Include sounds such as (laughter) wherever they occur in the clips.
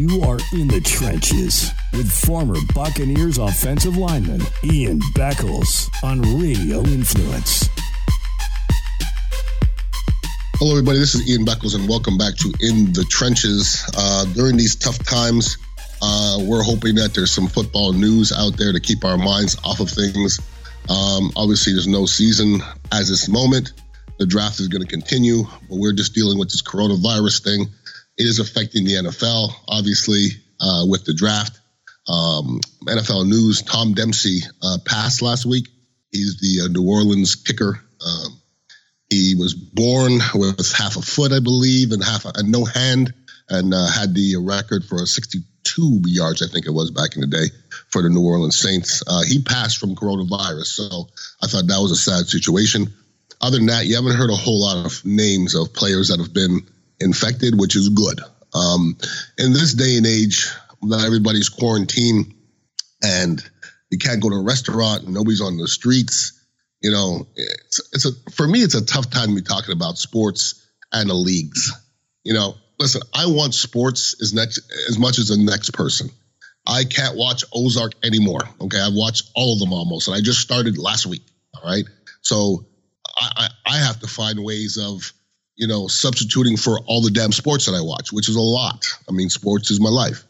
You are in the trenches with former Buccaneers offensive lineman Ian Beckles on Radio Influence. Hello, everybody. This is Ian Beckles, and welcome back to In the Trenches. Uh, during these tough times, uh, we're hoping that there's some football news out there to keep our minds off of things. Um, obviously, there's no season as this moment. The draft is going to continue, but we're just dealing with this coronavirus thing. It is affecting the NFL, obviously, uh, with the draft. Um, NFL news: Tom Dempsey uh, passed last week. He's the uh, New Orleans kicker. Um, he was born with half a foot, I believe, and half a, and no hand, and uh, had the record for 62 yards, I think it was back in the day, for the New Orleans Saints. Uh, he passed from coronavirus, so I thought that was a sad situation. Other than that, you haven't heard a whole lot of names of players that have been infected, which is good. Um, in this day and age, not everybody's quarantined, and you can't go to a restaurant, and nobody's on the streets you know, it's, it's a for me, it's a tough time to be talking about sports and the leagues. You know, listen, I want sports as next as much as the next person. I can't watch Ozark anymore. Okay, I've watched all of them almost, and I just started last week. All right, so I, I, I have to find ways of you know substituting for all the damn sports that I watch, which is a lot. I mean, sports is my life.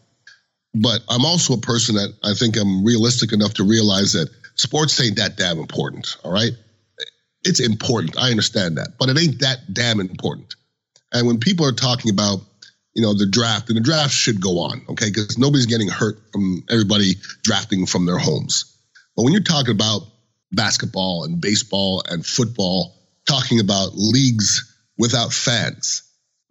But I'm also a person that I think I'm realistic enough to realize that sports ain't that damn important, all right? It's important. I understand that, but it ain't that damn important. And when people are talking about, you know, the draft, and the draft should go on, okay? Because nobody's getting hurt from everybody drafting from their homes. But when you're talking about basketball and baseball and football, talking about leagues without fans,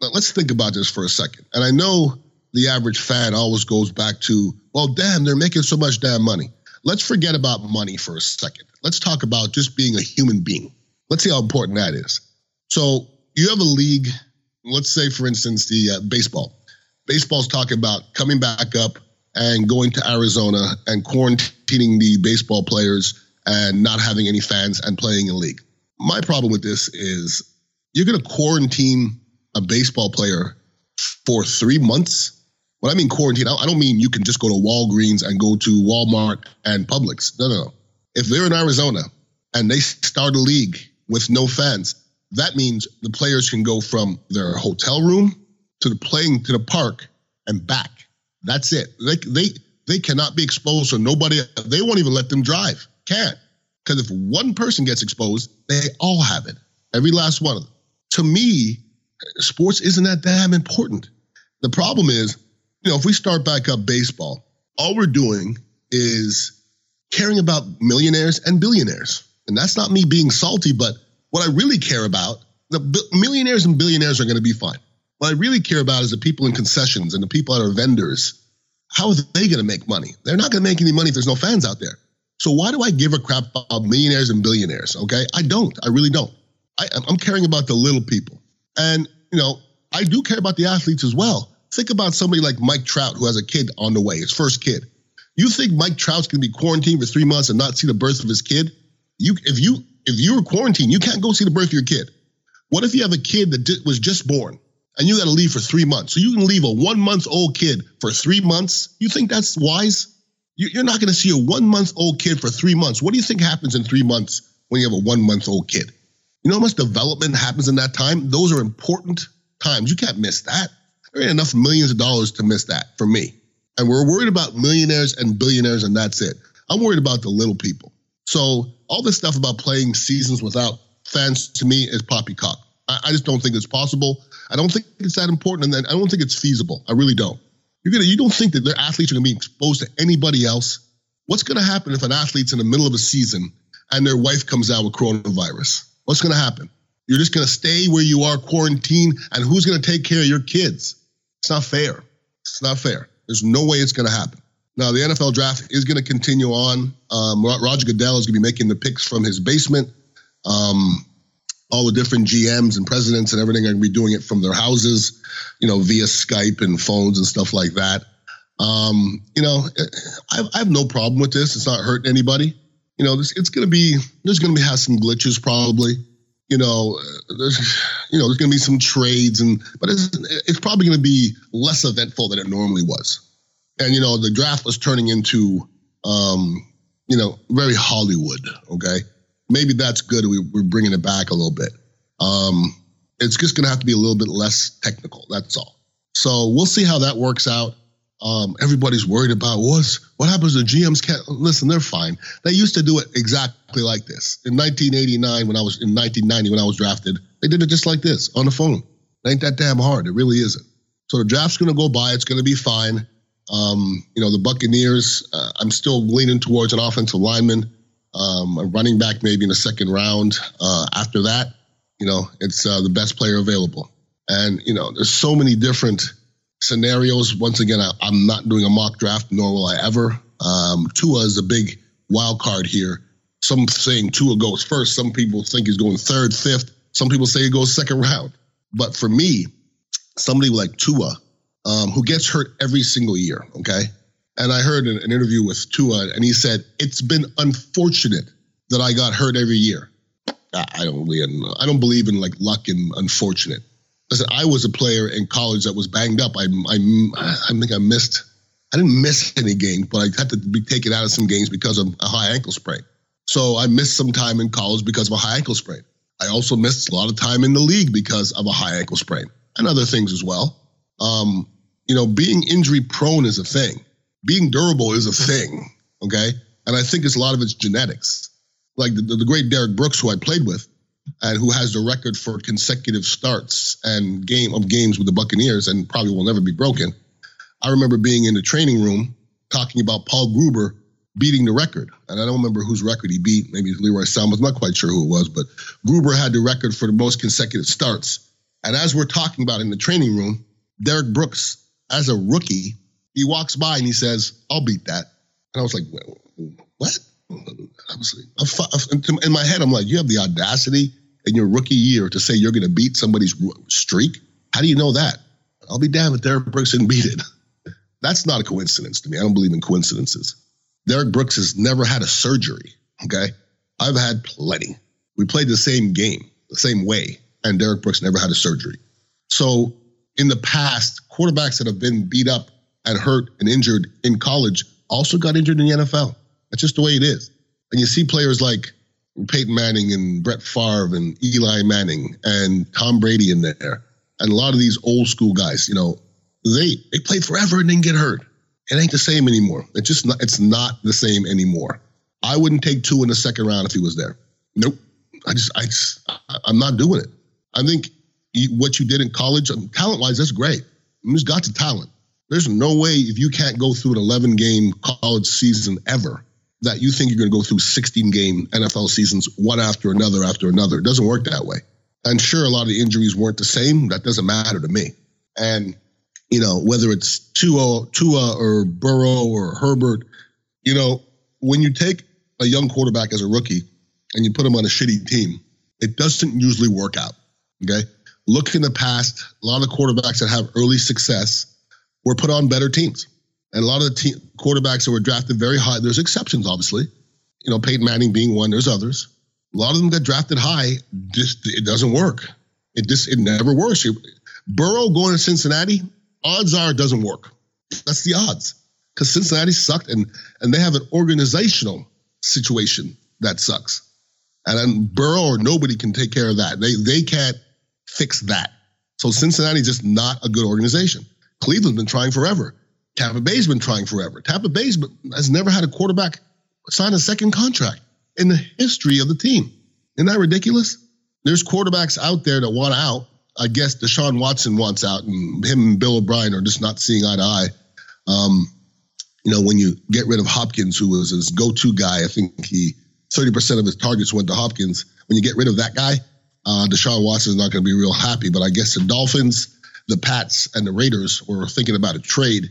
let's think about this for a second. And I know the average fan always goes back to, well, damn, they're making so much damn money. Let's forget about money for a second. Let's talk about just being a human being. Let's see how important that is. So you have a league, let's say, for instance, the uh, baseball. Baseball's talking about coming back up and going to Arizona and quarantining the baseball players and not having any fans and playing in league. My problem with this is you're going to quarantine a baseball player for three months when I mean quarantine, I don't mean you can just go to Walgreens and go to Walmart and Publix. No, no, no. If they're in Arizona and they start a league with no fans, that means the players can go from their hotel room to the playing to the park and back. That's it. They they they cannot be exposed, so nobody they won't even let them drive. Can't. Because if one person gets exposed, they all have it. Every last one of them. To me, sports isn't that damn important. The problem is you know, if we start back up baseball, all we're doing is caring about millionaires and billionaires. And that's not me being salty, but what I really care about, the millionaires and billionaires are going to be fine. What I really care about is the people in concessions and the people that are vendors. How are they going to make money? They're not going to make any money if there's no fans out there. So why do I give a crap about millionaires and billionaires? Okay, I don't. I really don't. I, I'm caring about the little people, and you know, I do care about the athletes as well. Think about somebody like Mike Trout who has a kid on the way, his first kid. You think Mike Trout's gonna be quarantined for three months and not see the birth of his kid? You, if you if you were quarantined, you can't go see the birth of your kid. What if you have a kid that was just born and you got to leave for three months? So you can leave a one month old kid for three months. You think that's wise? You're not going to see a one month old kid for three months. What do you think happens in three months when you have a one month old kid? You know how much development happens in that time? Those are important times. You can't miss that. There ain't enough millions of dollars to miss that for me. And we're worried about millionaires and billionaires, and that's it. I'm worried about the little people. So all this stuff about playing seasons without fans to me is poppycock. I, I just don't think it's possible. I don't think it's that important, and then I don't think it's feasible. I really don't. You're gonna, you don't think that their athletes are gonna be exposed to anybody else? What's gonna happen if an athlete's in the middle of a season and their wife comes out with coronavirus? What's gonna happen? You're just gonna stay where you are, quarantined, and who's gonna take care of your kids? It's not fair. It's not fair. There's no way it's going to happen. Now, the NFL draft is going to continue on. Um, Roger Goodell is going to be making the picks from his basement. Um, all the different GMs and presidents and everything are going to be doing it from their houses, you know, via Skype and phones and stuff like that. Um, you know, I, I, have no problem with this. It's not hurting anybody. You know, this, it's going to be, there's going to be have some glitches probably. you know, there's, you know, there's going to be some trades, and but it's, it's probably going to be less eventful than it normally was. And you know, the draft was turning into, um, you know, very Hollywood. Okay, maybe that's good. We, we're bringing it back a little bit. Um, it's just going to have to be a little bit less technical. That's all. So we'll see how that works out. Um, everybody's worried about what's what happens to GMs can't listen. They're fine. They used to do it exactly like this in 1989 when I was in 1990 when I was drafted. They did it just like this on the phone. It ain't that damn hard. It really isn't. So the draft's going to go by. It's going to be fine. Um, you know the Buccaneers. Uh, I'm still leaning towards an offensive lineman, um, a running back maybe in the second round. Uh, after that, you know it's uh, the best player available. And you know there's so many different scenarios. Once again, I, am not doing a mock draft, nor will I ever. Um, Tua is a big wild card here. Some saying Tua goes first. Some people think he's going third, fifth. Some people say he goes second round. But for me, somebody like Tua, um, who gets hurt every single year, okay? And I heard an, an interview with Tua, and he said, It's been unfortunate that I got hurt every year. I, don't really, I don't believe in like luck and unfortunate. Listen, I was a player in college that was banged up. I, I, I think I missed, I didn't miss any games, but I had to be taken out of some games because of a high ankle sprain. So I missed some time in college because of a high ankle sprain. I also missed a lot of time in the league because of a high ankle sprain and other things as well. Um, you know, being injury prone is a thing. Being durable is a thing. Okay. And I think it's a lot of it's genetics. Like the, the great Derrick Brooks, who I played with, and who has the record for consecutive starts and game of games with the Buccaneers and probably will never be broken. I remember being in the training room talking about Paul Gruber beating the record. And I don't remember whose record he beat. Maybe Lee Roy Selmon. I'm not quite sure who it was, but Gruber had the record for the most consecutive starts. And as we're talking about in the training room, Derrick Brooks, as a rookie, he walks by and he says, I'll beat that. And I was like, what? I was like, in my head, I'm like, you have the audacity in your rookie year to say you're going to beat somebody's streak? How do you know that? I'll be damned if Derrick Brooks didn't beat it. (laughs) That's not a coincidence to me. I don't believe in coincidences. Derrick Brooks has never had a surgery. Okay. I've had plenty. We played the same game, the same way, and Derrick Brooks never had a surgery. So in the past, quarterbacks that have been beat up and hurt and injured in college also got injured in the NFL. That's just the way it is. And you see players like Peyton Manning and Brett Favre and Eli Manning and Tom Brady in there, and a lot of these old school guys, you know, they they played forever and didn't get hurt. It ain't the same anymore. It's just not, it's not the same anymore. I wouldn't take Tua in the second round if he was there. Nope. I just I just I'm not doing it. I think what you did in college, um, talent wise, that's great. You just got the talent. There's no way if you can't go through an 11 game college season ever that you think you're going to go through 16 game NFL seasons one after another after another. It doesn't work that way. And sure, a lot of the injuries weren't the same. That doesn't matter to me. And, you know, whether it's Tua, Tua or Burrow or Herbert, you know, when you take a young quarterback as a rookie and you put him on a shitty team, it doesn't usually work out. Okay. Look in the past, a lot of quarterbacks that have early success were put on better teams. And a lot of the te- quarterbacks that were drafted very high, there's exceptions, obviously. You know, Peyton Manning being one, there's others. A lot of them got drafted high. Just it doesn't work. It just it never works. Burrow going to Cincinnati, odds are it doesn't work. That's the odds. Because Cincinnati sucked and and they have an organizational situation that sucks. And then Burrow or nobody can take care of that. They they can't fix that. So Cincinnati's just not a good organization. Cleveland's been trying forever. Tampa Bay's been trying forever. Tampa Bay's has never had a quarterback sign a second contract in the history of the team. Isn't that ridiculous? There's quarterbacks out there that want out. I guess Deshaun Watson wants out, and him and Bill O'Brien are just not seeing eye to eye. Um, you know, when you get rid of Hopkins, who was his go-to guy, I think he 30% of his targets went to Hopkins. When you get rid of that guy, uh, Deshaun Watson is not going to be real happy. But I guess the Dolphins, the Pats, and the Raiders were thinking about a trade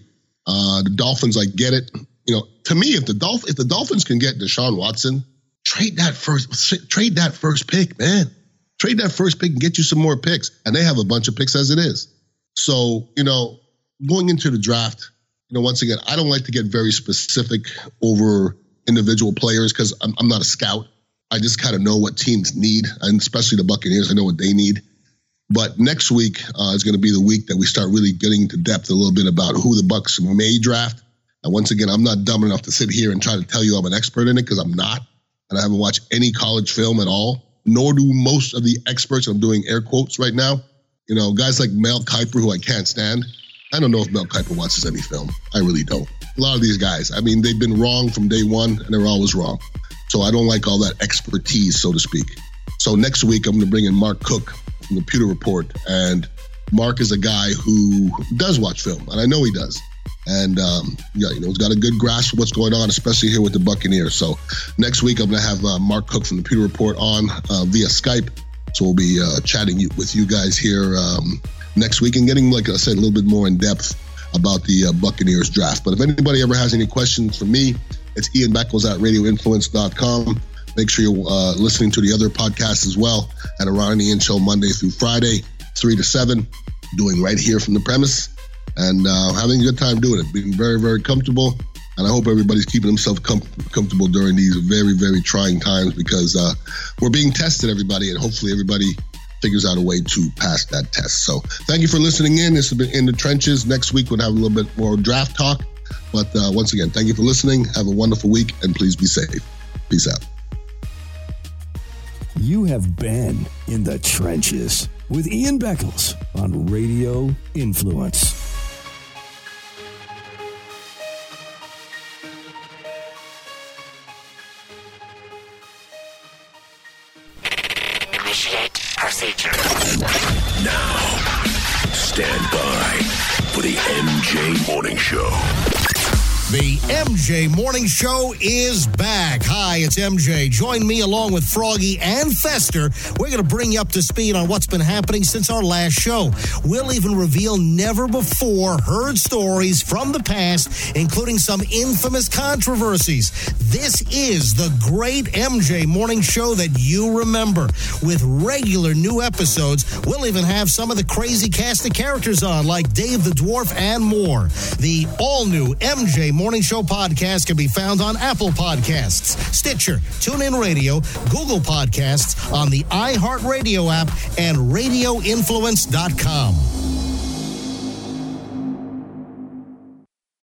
uh, the Dolphins, I get it. You know, to me, if the Dolph- if the Dolphins can get Deshaun Watson, trade that first trade that first pick, man. Trade that first pick and get you some more picks. And they have a bunch of picks as it is. So, you know, going into the draft, you know, once again, I don't like to get very specific over individual players because I'm, I'm, not a scout. I just kind of know what teams need, and especially the Buccaneers. I know what they need. But next week uh, is going to be the week that we start really getting to depth a little bit about who the Bucks may draft. And once again, I'm not dumb enough to sit here and try to tell you I'm an expert in it because I'm not, and I haven't watched any college film at all. Nor do most of the experts. I'm doing air quotes right now. You know, guys like Mel Kiper, who I can't stand. I don't know if Mel Kiper watches any film. I really don't. A lot of these guys, I mean, they've been wrong from day one, and they're always wrong. So I don't like all that expertise, so to speak. So next week, I'm going to bring in Mark Cook from the Pewter Report. And Mark is a guy who does watch film, and I know he does. And um, yeah, you know, he's got a good grasp of what's going on, especially here with the Buccaneers. So next week, I'm going to have uh, Mark Cook from the Pewter Report on uh, via Skype. So we'll be uh, chatting with you guys here um, next week and getting, like I said, a little bit more in depth about the uh, Buccaneers draft. But if anybody ever has any questions for me, it's Ian Beckles at radioinfluence.com. Make sure you're uh, listening to the other podcasts as well at Ron Ian Show Monday through Friday, 3 to 7, doing right here from the premise and uh, having a good time doing it, being very, very comfortable. And I hope everybody's keeping themselves com- comfortable during these very, very trying times because uh, we're being tested, everybody, and hopefully everybody figures out a way to pass that test. So thank you for listening in. This has been In the Trenches. Next week, we'll have a little bit more draft talk. But uh, once again, thank you for listening. Have a wonderful week and please be safe. Peace out. You have been in the trenches with Ian Beckles on Radio Influence. Initiate procedure. Now, stand by for the MJ Morning Show. The MJ Morning Show is back. Hi, it's MJ. Join me along with Froggy and Fester. We're going to bring you up to speed on what's been happening since our last show. We'll even reveal never before heard stories from the past, including some infamous controversies. This is the great MJ Morning Show that you remember. With regular new episodes, we'll even have some of the crazy cast of characters on, like Dave the Dwarf and more. The all new MJ Morning Show podcast can be found on Apple Podcasts, Stitcher, TuneIn Radio, Google Podcasts, on the iHeartRadio app, and RadioInfluence.com.